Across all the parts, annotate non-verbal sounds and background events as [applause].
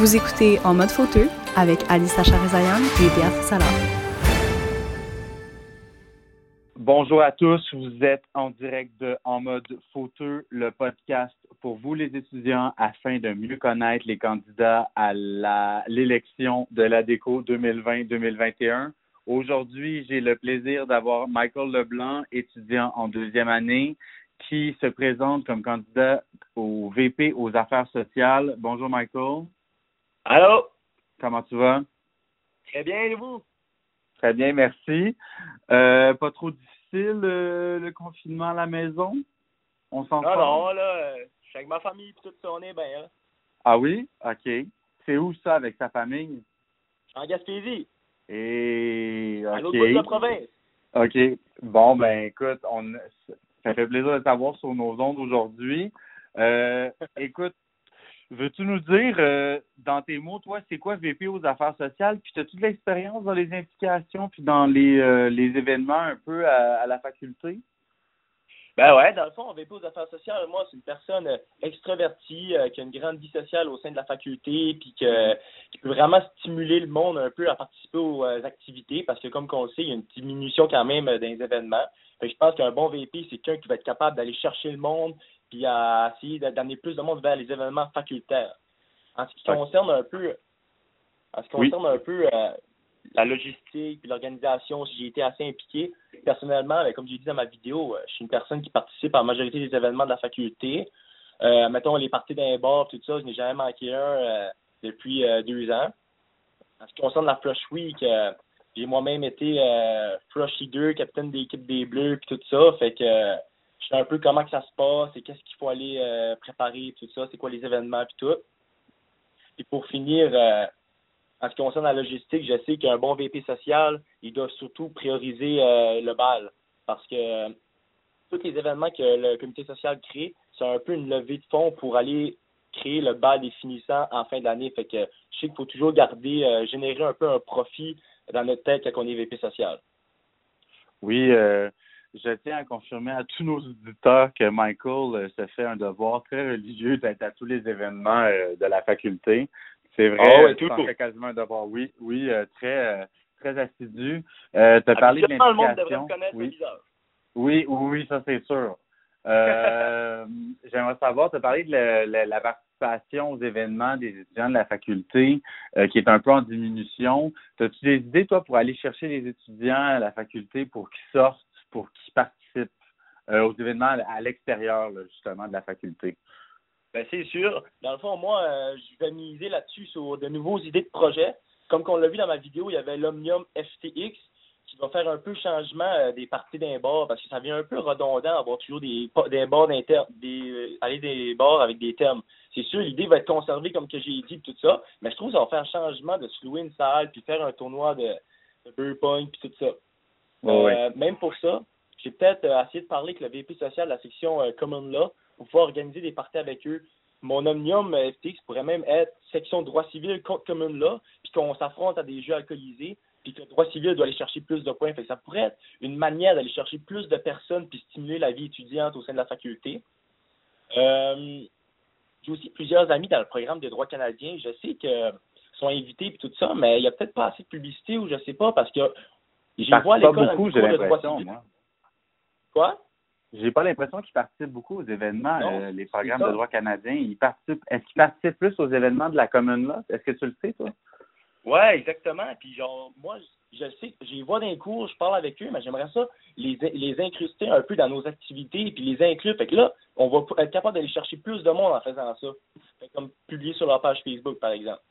Vous écoutez En mode fauteux avec Alissa Charizayan et Béatrice Salah. Bonjour à tous, vous êtes en direct de En mode fauteux, le podcast pour vous les étudiants afin de mieux connaître les candidats à l'élection de la déco 2020-2021. Aujourd'hui, j'ai le plaisir d'avoir Michael Leblanc, étudiant en deuxième année, qui se présente comme candidat au VP aux affaires sociales. Bonjour Michael. Allô? Comment tu vas? Très bien, et vous? Très bien, merci. Euh, pas trop difficile euh, le confinement à la maison? On s'en Non, non, là, euh, je suis avec ma famille et tout ça, on est bien. Ah oui? OK. C'est où ça avec ta famille? En Gaspésie. Et. OK. À l'autre bout de la province. OK. Bon, ben écoute, on ça fait plaisir de t'avoir sur nos ondes aujourd'hui. Euh, écoute, veux-tu nous dire, euh, dans tes mots, toi, c'est quoi VP aux affaires sociales? Puis, tu as toute l'expérience dans les implications puis dans les, euh, les événements un peu à, la faculté? Ben ouais, dans le fond, VP aux affaires sociales, moi, c'est une personne extravertie qui a une grande vie sociale au sein de la faculté, puis qui peut vraiment stimuler le monde un peu à participer aux activités, parce que comme on le sait, il y a une diminution quand même les événements je pense qu'un bon VP, c'est quelqu'un qui va être capable d'aller chercher le monde puis à essayer d'amener plus de monde vers les événements facultaires. En ce qui concerne un peu en ce qui concerne un peu euh, la logistique puis l'organisation, j'ai été assez impliqué. Personnellement, ben, comme j'ai dit dans ma vidéo, euh, je suis une personne qui participe à la majorité des événements de la faculté. Euh, mettons les parties d'un bar, tout ça, je n'ai jamais manqué un depuis deux ans. En ce qui concerne la Flush Week, j'ai moi-même été euh, flush leader, capitaine d'équipe des Bleus, puis tout ça. Fait que je sais un peu comment ça se passe et qu'est-ce qu'il faut aller euh, préparer, tout ça, c'est quoi les événements, puis tout. Et pour finir, euh, en ce qui concerne la logistique, je sais qu'un bon VP social, il doit surtout prioriser le bal. Parce que tous les événements que le comité social crée, c'est un peu une levée de fonds pour aller créer le bal des finissants en fin d'année. Fait que je sais qu'il faut toujours garder, générer un peu un profit dans notre tête quand on est VP social. Oui, euh, je tiens à confirmer à tous nos auditeurs que Michael euh, se fait un devoir très religieux d'être à tous les événements euh, de la faculté. C'est vrai, oh, c'est quasiment un devoir. Oui, oui, très très assidu. Euh, tu as parlé de l'implication. Oui. oui, oui, ça c'est sûr. [laughs] J'aimerais savoir, tu as parlé de la, la, participation aux événements des étudiants de la faculté euh, qui est un peu en diminution. As-tu des idées, toi, pour aller chercher les étudiants à la faculté pour qu'ils sortent, pour qu'ils participent euh, aux événements à l'extérieur, justement, de la faculté? Ben, c'est sûr. Dans le fond, moi, euh, je vais miser là-dessus sur de nouveaux idées de projets. Comme on l'a vu dans ma vidéo, il y avait l'Omnium FTX qui va faire un peu changement des parties d'un bar parce que ça devient un peu redondant d'avoir toujours des, des des, aller des avec des termes c'est sûr, l'idée va être conservée comme que j'ai dit, tout ça, mais je trouve que ça va faire un changement de se louer une salle, puis faire un tournoi de, de Beer puis tout ça. Euh, même pour ça, j'ai peut-être euh, essayé de parler avec le VP social de la section euh, Common Law pour pouvoir organiser des parties avec eux. Mon omnium FTX pourrait même être section droit civil contre Common Law, puis qu'on s'affronte à des jeux alcoolisés, puis que le droit civil doit aller chercher plus de points. Ça pourrait être une manière d'aller chercher plus de personnes puis stimuler la vie étudiante au sein de la faculté. J'ai aussi plusieurs amis dans le programme des droits canadiens. Je sais que sont invités et tout ça, mais il n'y a peut-être pas assez de publicité ou je sais pas parce que j'ai vois l'école beaucoup, j'ai l'impression, moi. Quoi? J'ai pas l'impression qu'ils participent beaucoup aux événements, euh, les programmes de droit canadiens. Ils participent. Est-ce qu'ils participent plus aux événements de la commune là? Est-ce que tu le sais, toi? Ouais, exactement. Puis genre, moi, je sais, j'y vois d'un cours, je parle avec eux, mais j'aimerais ça les, les incruster un peu dans nos activités puis les inclure. Fait que là, on va être capable d'aller chercher plus de monde en faisant ça. comme publier sur leur page Facebook, par exemple.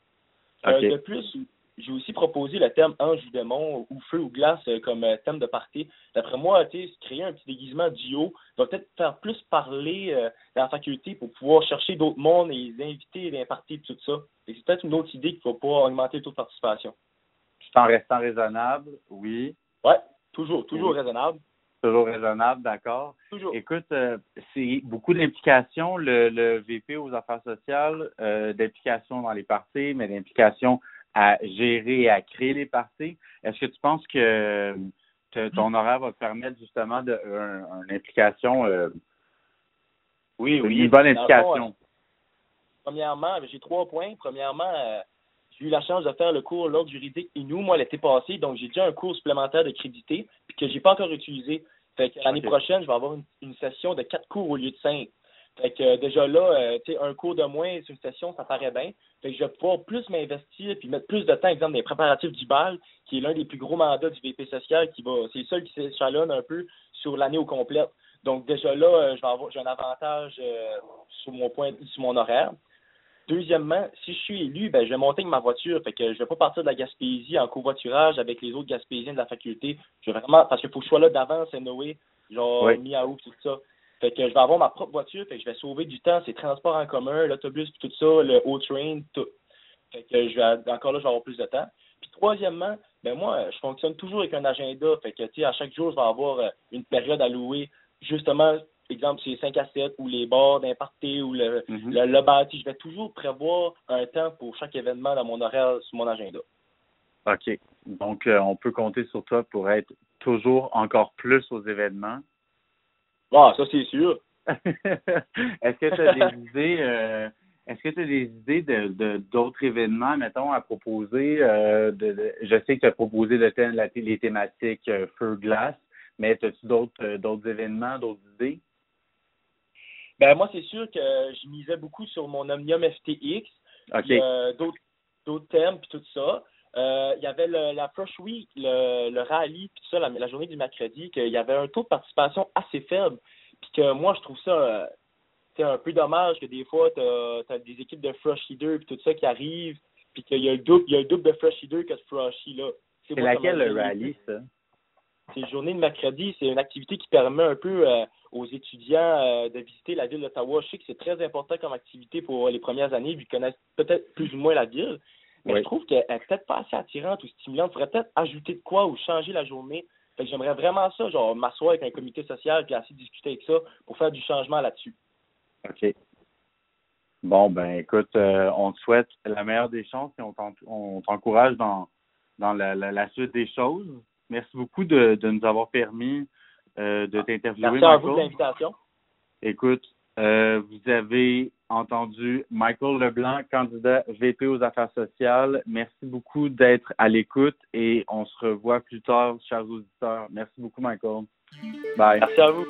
Euh, de plus, j'ai aussi proposé le terme ange ou démon ou feu ou glace euh, comme euh, thème de partie. D'après moi, tu créer un petit déguisement duo va peut-être faire plus parler dans la faculté pour pouvoir chercher d'autres mondes et les inviter dans les parties tout ça. C'est peut-être une autre idée qui va pouvoir augmenter le taux de participation. En restant raisonnable, oui. Ouais, toujours, toujours raisonnable. Toujours raisonnable, d'accord. Toujours. Écoute, euh, c'est beaucoup d'implications, le, le, VP aux affaires sociales, euh, d'implications dans les parties, mais d'implications à gérer et à créer les parties. Est-ce que tu penses que, ton horaire va te permettre justement de une implication euh, oui, oui. Une bonne implication? premièrement, j'ai trois points. Premièrement, euh, j'ai eu la chance de faire le cours l'ordre juridique nous, moi, l'été passé. Donc, j'ai déjà un cours supplémentaire de crédité puis que j'ai pas encore utilisé. Fait l'année prochaine, je vais avoir une, session de quatre cours au lieu de cinq. Fait que déjà là, euh, tu sais, un cours de moins sur une session, ça paraît bien. Fait que je vais pouvoir plus m'investir puis mettre plus de temps, exemple, dans les préparatifs du BAL, qui est l'un des plus gros mandats du VP social, qui va, c'est le seul qui s'échalonne un peu sur l'année au complet. Donc déjà là, euh, je vais avoir, j'ai un avantage euh, sur mon point, sur mon horaire. Deuxièmement, si je suis élu, ben, je vais monter avec ma voiture. Fait que je vais pas partir de la Gaspésie en covoiturage avec les autres Gaspésiens de la faculté. Je vais vraiment, parce qu'il faut que je sois là d'avance, c'est Noé, genre mi-août, tout ça. Fait que je vais avoir ma propre voiture, fait que je vais sauver du temps, c'est transport en commun, l'autobus, tout ça, le haut-train, tout. Fait que je vais, encore là, je vais avoir plus de temps. Puis troisièmement, ben moi, je fonctionne toujours avec un agenda. Fait que, tu sais, à chaque jour, je vais avoir euh, une période à louer. Justement, exemple, c'est 5 à 7 ou les bars d'imparté ou le, mm le, bâti. Je vais toujours prévoir un temps pour chaque événement dans mon horaire, sur mon agenda. OK. Donc, euh, on peut compter sur toi pour être toujours encore plus aux événements. Ah, ça, c'est sûr. [laughs] Est-ce que tu as des [laughs] idées euh, est-ce que tu as des idées de d'autres événements, mettons, à proposer? Euh, de, je sais que tu as proposé de thème, la, les thématiques euh, feu-glace, mais as-tu d'autres euh, d'autres événements, d'autres idées? Ben moi, c'est sûr que je misais beaucoup sur mon Omnium FTX. d'autres d'autres thèmes puis tout ça. Il y avait le, la Fresh Week, le, le rallye, puis tout ça, la, la, journée du mercredi, qu'il y avait un taux de participation assez faible. Puis que moi, je trouve ça c'est un peu dommage que des fois, tu as, des équipes de Fresh Leader et tout ça qui arrivent, puis qu'il y a le double, il y a double de Fresh Leader que de Froshy là. C'est laquelle le rallye, ça? C'est journée de mercredi. C'est une activité qui permet un peu euh, aux étudiants euh, de visiter la ville d'Ottawa. Je sais que c'est très important comme activité pour les premières années, vu qu'ils connaissent peut-être plus ou moins la ville. Mais je trouve qu'elle n'est peut-être pas assez attirante ou stimulante. Il faudrait peut-être ajouter de quoi ou changer la journée. j'aimerais vraiment ça, genre m'asseoir avec un comité social et assez discuter avec ça pour faire du changement là-dessus. OK. Bon, ben écoute, euh, on te souhaite la meilleure des chances et on t'encourage dans, dans la, la, suite des choses. Merci beaucoup de, de nous avoir permis euh, de t'interviewer. Merci à vous de l'invitation. Écoute, euh, vous avez entendu Michael Leblanc, candidat VP aux affaires sociales. Merci beaucoup d'être à l'écoute et on se revoit plus tard, chers auditeurs. Merci beaucoup, Michael. Bye. Merci à vous.